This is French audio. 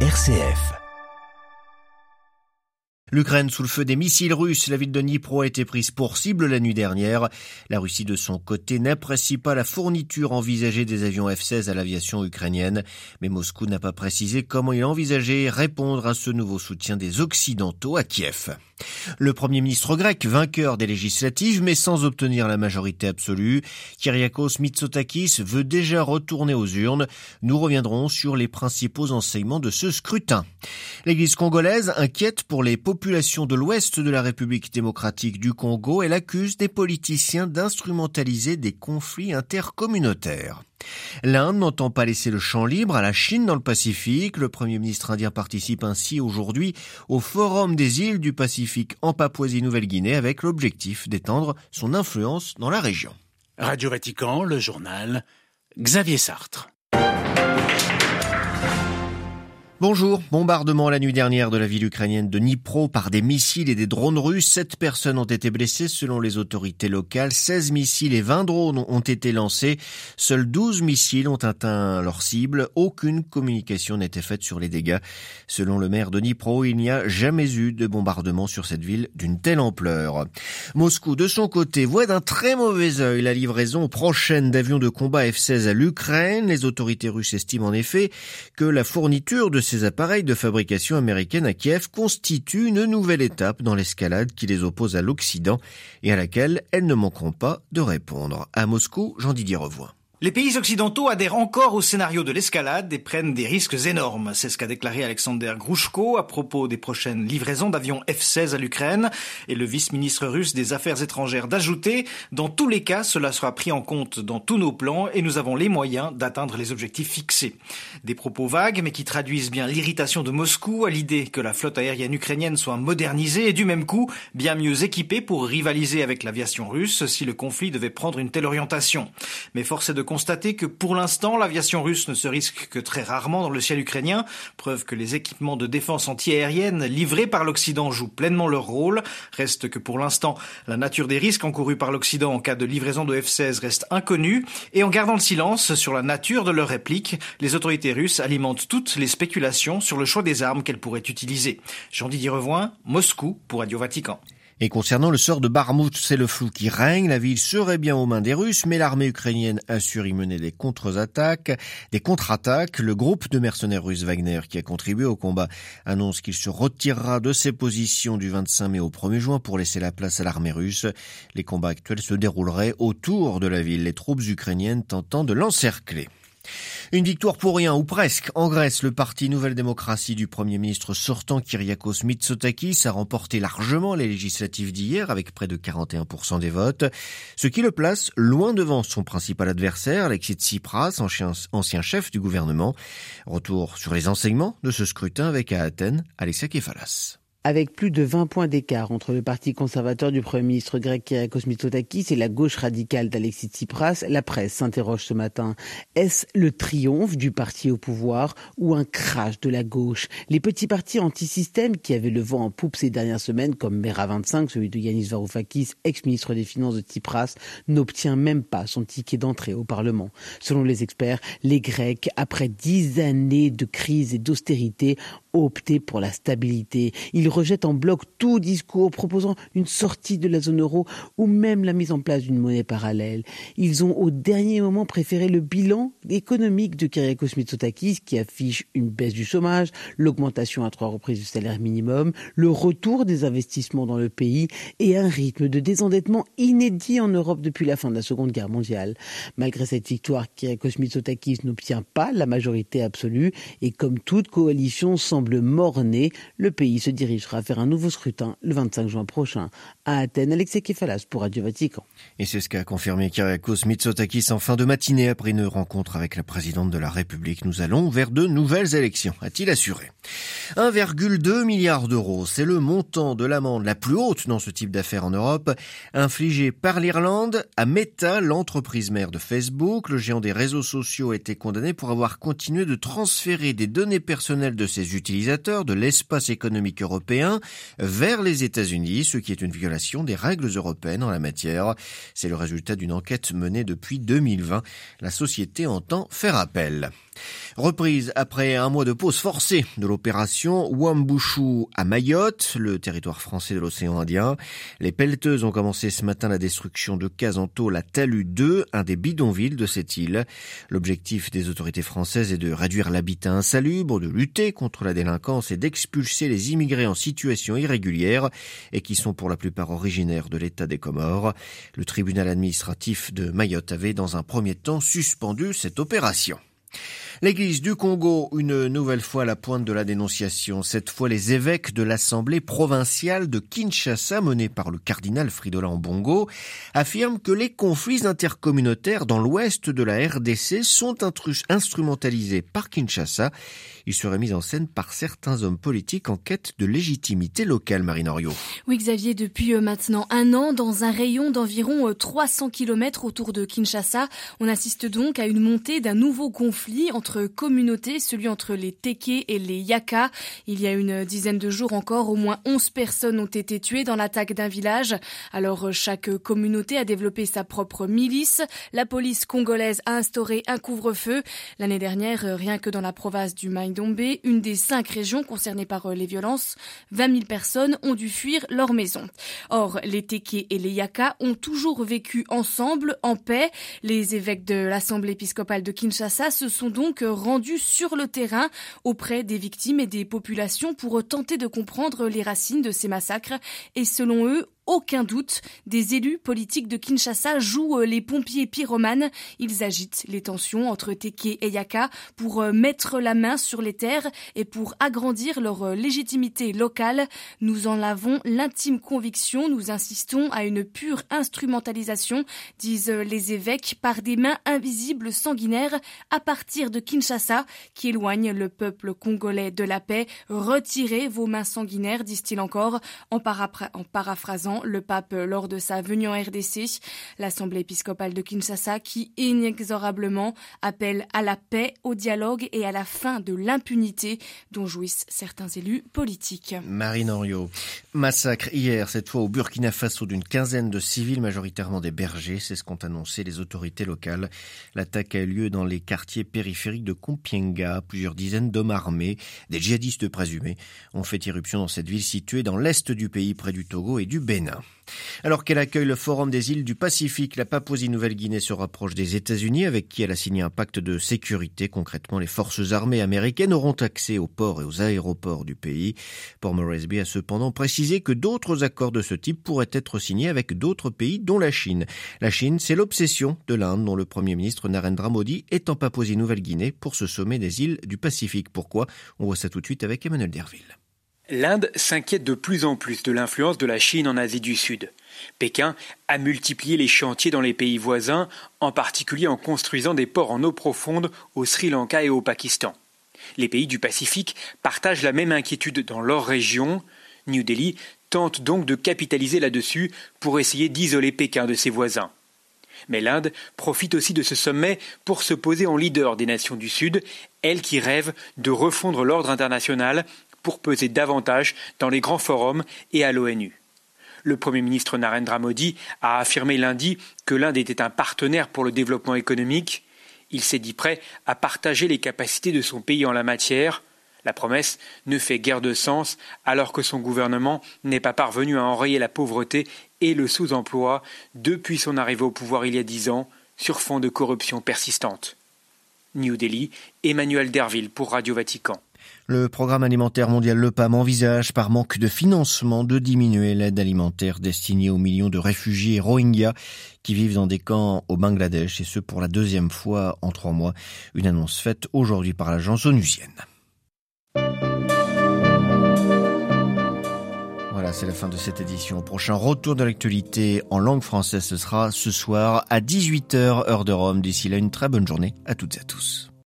RCF. L'Ukraine sous le feu des missiles russes, la ville de Dnipro a été prise pour cible la nuit dernière. La Russie de son côté n'apprécie pas la fourniture envisagée des avions F-16 à l'aviation ukrainienne, mais Moscou n'a pas précisé comment il envisageait répondre à ce nouveau soutien des Occidentaux à Kiev. Le Premier ministre grec, vainqueur des législatives, mais sans obtenir la majorité absolue, Kyriakos Mitsotakis veut déjà retourner aux urnes. Nous reviendrons sur les principaux enseignements de ce scrutin. L'église congolaise inquiète pour les populations de l'ouest de la République démocratique du Congo. Elle accuse des politiciens d'instrumentaliser des conflits intercommunautaires. L'Inde n'entend pas laisser le champ libre à la Chine dans le Pacifique. Le Premier ministre indien participe ainsi aujourd'hui au Forum des îles du Pacifique en Papouasie-Nouvelle-Guinée avec l'objectif d'étendre son influence dans la région. Radio Vatican, le journal Xavier Sartre. Bonjour. Bombardement la nuit dernière de la ville ukrainienne de Dnipro par des missiles et des drones russes. Sept personnes ont été blessées selon les autorités locales. 16 missiles et 20 drones ont été lancés. Seuls 12 missiles ont atteint leur cible. Aucune communication n'était faite sur les dégâts. Selon le maire de Dnipro, il n'y a jamais eu de bombardement sur cette ville d'une telle ampleur. Moscou, de son côté, voit d'un très mauvais œil la livraison prochaine d'avions de combat F-16 à l'Ukraine. Les autorités russes estiment en effet que la fourniture de ces appareils de fabrication américaine à Kiev constituent une nouvelle étape dans l'escalade qui les oppose à l'Occident et à laquelle elles ne manqueront pas de répondre. À Moscou, Jean-Didier Revoix. Les pays occidentaux adhèrent encore au scénario de l'escalade et prennent des risques énormes. C'est ce qu'a déclaré Alexander Grouchko à propos des prochaines livraisons d'avions F-16 à l'Ukraine et le vice-ministre russe des Affaires étrangères d'ajouter Dans tous les cas, cela sera pris en compte dans tous nos plans et nous avons les moyens d'atteindre les objectifs fixés. Des propos vagues mais qui traduisent bien l'irritation de Moscou à l'idée que la flotte aérienne ukrainienne soit modernisée et du même coup bien mieux équipée pour rivaliser avec l'aviation russe si le conflit devait prendre une telle orientation. Mais force est de constater que pour l'instant, l'aviation russe ne se risque que très rarement dans le ciel ukrainien, preuve que les équipements de défense antiaérienne livrés par l'Occident jouent pleinement leur rôle. Reste que pour l'instant, la nature des risques encourus par l'Occident en cas de livraison de F-16 reste inconnue, et en gardant le silence sur la nature de leur réplique, les autorités russes alimentent toutes les spéculations sur le choix des armes qu'elles pourraient utiliser. Jean-Didier Revoin, Moscou pour Radio Vatican. Et concernant le sort de Barmout, c'est le flou qui règne. La ville serait bien aux mains des Russes, mais l'armée ukrainienne assure y mener des contre-attaques, des contre-attaques. Le groupe de mercenaires russes Wagner, qui a contribué au combat, annonce qu'il se retirera de ses positions du 25 mai au 1er juin pour laisser la place à l'armée russe. Les combats actuels se dérouleraient autour de la ville, les troupes ukrainiennes tentant de l'encercler. Une victoire pour rien, ou presque. En Grèce, le parti Nouvelle Démocratie du Premier ministre sortant Kyriakos Mitsotakis a remporté largement les législatives d'hier avec près de 41% des votes, ce qui le place loin devant son principal adversaire, Alexis Tsipras, ancien chef du gouvernement. Retour sur les enseignements de ce scrutin avec à Athènes, Alexia Kefalas. Avec plus de 20 points d'écart entre le parti conservateur du Premier ministre grec Kyriakos Mitsotakis et la gauche radicale d'Alexis Tsipras, la presse s'interroge ce matin. Est-ce le triomphe du parti au pouvoir ou un crash de la gauche? Les petits partis anti-système qui avaient le vent en poupe ces dernières semaines, comme Mera 25, celui de Yanis Varoufakis, ex-ministre des Finances de Tsipras, n'obtient même pas son ticket d'entrée au Parlement. Selon les experts, les Grecs, après dix années de crise et d'austérité, opté pour la stabilité. Ils rejette en bloc tout discours proposant une sortie de la zone euro ou même la mise en place d'une monnaie parallèle. Ils ont au dernier moment préféré le bilan économique de Kyriakos Mitsotakis qui affiche une baisse du chômage, l'augmentation à trois reprises du salaire minimum, le retour des investissements dans le pays et un rythme de désendettement inédit en Europe depuis la fin de la Seconde Guerre mondiale. Malgré cette victoire, Kyriakos Mitsotakis n'obtient pas la majorité absolue et comme toute coalition semble mort-née, le pays se dirige à faire un nouveau scrutin le 25 juin prochain à Athènes. Alexei Kefalas pour Radio Vatican. Et c'est ce qu'a confirmé Kyriakos Mitsotakis en fin de matinée après une rencontre avec la présidente de la République. Nous allons vers de nouvelles élections, a-t-il assuré. 1,2 milliard d'euros, c'est le montant de l'amende la plus haute dans ce type d'affaires en Europe, infligée par l'Irlande à Meta, l'entreprise mère de Facebook. Le géant des réseaux sociaux a été condamné pour avoir continué de transférer des données personnelles de ses utilisateurs de l'espace économique européen vers les États-Unis, ce qui est une violation des règles européennes en la matière. C'est le résultat d'une enquête menée depuis 2020. La société entend faire appel. Reprise après un mois de pause forcée de l'opération Wambushu à Mayotte, le territoire français de l'océan Indien. Les pelleteuses ont commencé ce matin la destruction de Casanto, la Talus 2, un des bidonvilles de cette île. L'objectif des autorités françaises est de réduire l'habitat insalubre, de lutter contre la délinquance et d'expulser les immigrés en situation irrégulière et qui sont pour la plupart originaires de l'État des Comores. Le tribunal administratif de Mayotte avait dans un premier temps suspendu cette opération. L'église du Congo, une nouvelle fois à la pointe de la dénonciation. Cette fois, les évêques de l'Assemblée provinciale de Kinshasa, menée par le cardinal Fridolin Bongo, affirment que les conflits intercommunautaires dans l'ouest de la RDC sont instrumentalisés par Kinshasa. Ils seraient mis en scène par certains hommes politiques en quête de légitimité locale, Marinorio. Oui, Xavier, depuis euh, maintenant un an, dans un rayon d'environ 300 euh, km autour de Kinshasa, on assiste donc à une montée d'un nouveau conflit entre entre communautés, celui entre les et les Yaka. Il y a une dizaine de jours encore, au moins 11 personnes ont été tuées dans l'attaque d'un village. Alors chaque communauté a développé sa propre milice. La police congolaise a instauré un couvre-feu. L'année dernière, rien que dans la province du Maindombe, une des cinq régions concernées par les violences, 20 000 personnes ont dû fuir leur maison. Or, les Teke et les Yaka ont toujours vécu ensemble, en paix. Les évêques de l'Assemblée épiscopale de Kinshasa se sont donc rendu sur le terrain auprès des victimes et des populations pour tenter de comprendre les racines de ces massacres. Et selon eux, aucun doute, des élus politiques de Kinshasa jouent euh, les pompiers pyromanes. Ils agitent les tensions entre Teke et Yaka pour euh, mettre la main sur les terres et pour agrandir leur euh, légitimité locale. Nous en avons l'intime conviction, nous insistons à une pure instrumentalisation, disent les évêques, par des mains invisibles sanguinaires à partir de Kinshasa qui éloignent le peuple congolais de la paix. Retirez vos mains sanguinaires, disent-ils encore, en, en paraphrasant le pape lors de sa venue en RDC, l'Assemblée épiscopale de Kinshasa qui inexorablement appelle à la paix, au dialogue et à la fin de l'impunité dont jouissent certains élus politiques. Marine Henriot, massacre hier, cette fois au Burkina Faso d'une quinzaine de civils, majoritairement des bergers, c'est ce qu'ont annoncé les autorités locales. L'attaque a eu lieu dans les quartiers périphériques de Compiègne. Plusieurs dizaines d'hommes armés, des djihadistes présumés, ont fait irruption dans cette ville située dans l'est du pays près du Togo et du Bénin. Alors qu'elle accueille le Forum des îles du Pacifique, la Papouasie-Nouvelle-Guinée se rapproche des États-Unis avec qui elle a signé un pacte de sécurité. Concrètement, les forces armées américaines auront accès aux ports et aux aéroports du pays. Port Moresby a cependant précisé que d'autres accords de ce type pourraient être signés avec d'autres pays, dont la Chine. La Chine, c'est l'obsession de l'Inde, dont le Premier ministre Narendra Modi est en Papouasie-Nouvelle-Guinée pour ce sommet des îles du Pacifique. Pourquoi? On voit ça tout de suite avec Emmanuel Derville. L'Inde s'inquiète de plus en plus de l'influence de la Chine en Asie du Sud. Pékin a multiplié les chantiers dans les pays voisins, en particulier en construisant des ports en eau profonde au Sri Lanka et au Pakistan. Les pays du Pacifique partagent la même inquiétude dans leur région. New Delhi tente donc de capitaliser là-dessus pour essayer d'isoler Pékin de ses voisins. Mais l'Inde profite aussi de ce sommet pour se poser en leader des nations du Sud, elle qui rêve de refondre l'ordre international pour peser davantage dans les grands forums et à l'ONU. Le Premier ministre Narendra Modi a affirmé lundi que l'Inde était un partenaire pour le développement économique. Il s'est dit prêt à partager les capacités de son pays en la matière. La promesse ne fait guère de sens alors que son gouvernement n'est pas parvenu à enrayer la pauvreté et le sous-emploi depuis son arrivée au pouvoir il y a dix ans sur fond de corruption persistante. New Delhi, Emmanuel Derville pour Radio Vatican. Le programme alimentaire mondial Le PAM envisage, par manque de financement, de diminuer l'aide alimentaire destinée aux millions de réfugiés rohingyas qui vivent dans des camps au Bangladesh, et ce pour la deuxième fois en trois mois. Une annonce faite aujourd'hui par l'agence onusienne. Voilà, c'est la fin de cette édition. Prochain retour de l'actualité en langue française, ce sera ce soir à 18h heure de Rome. D'ici là, une très bonne journée à toutes et à tous.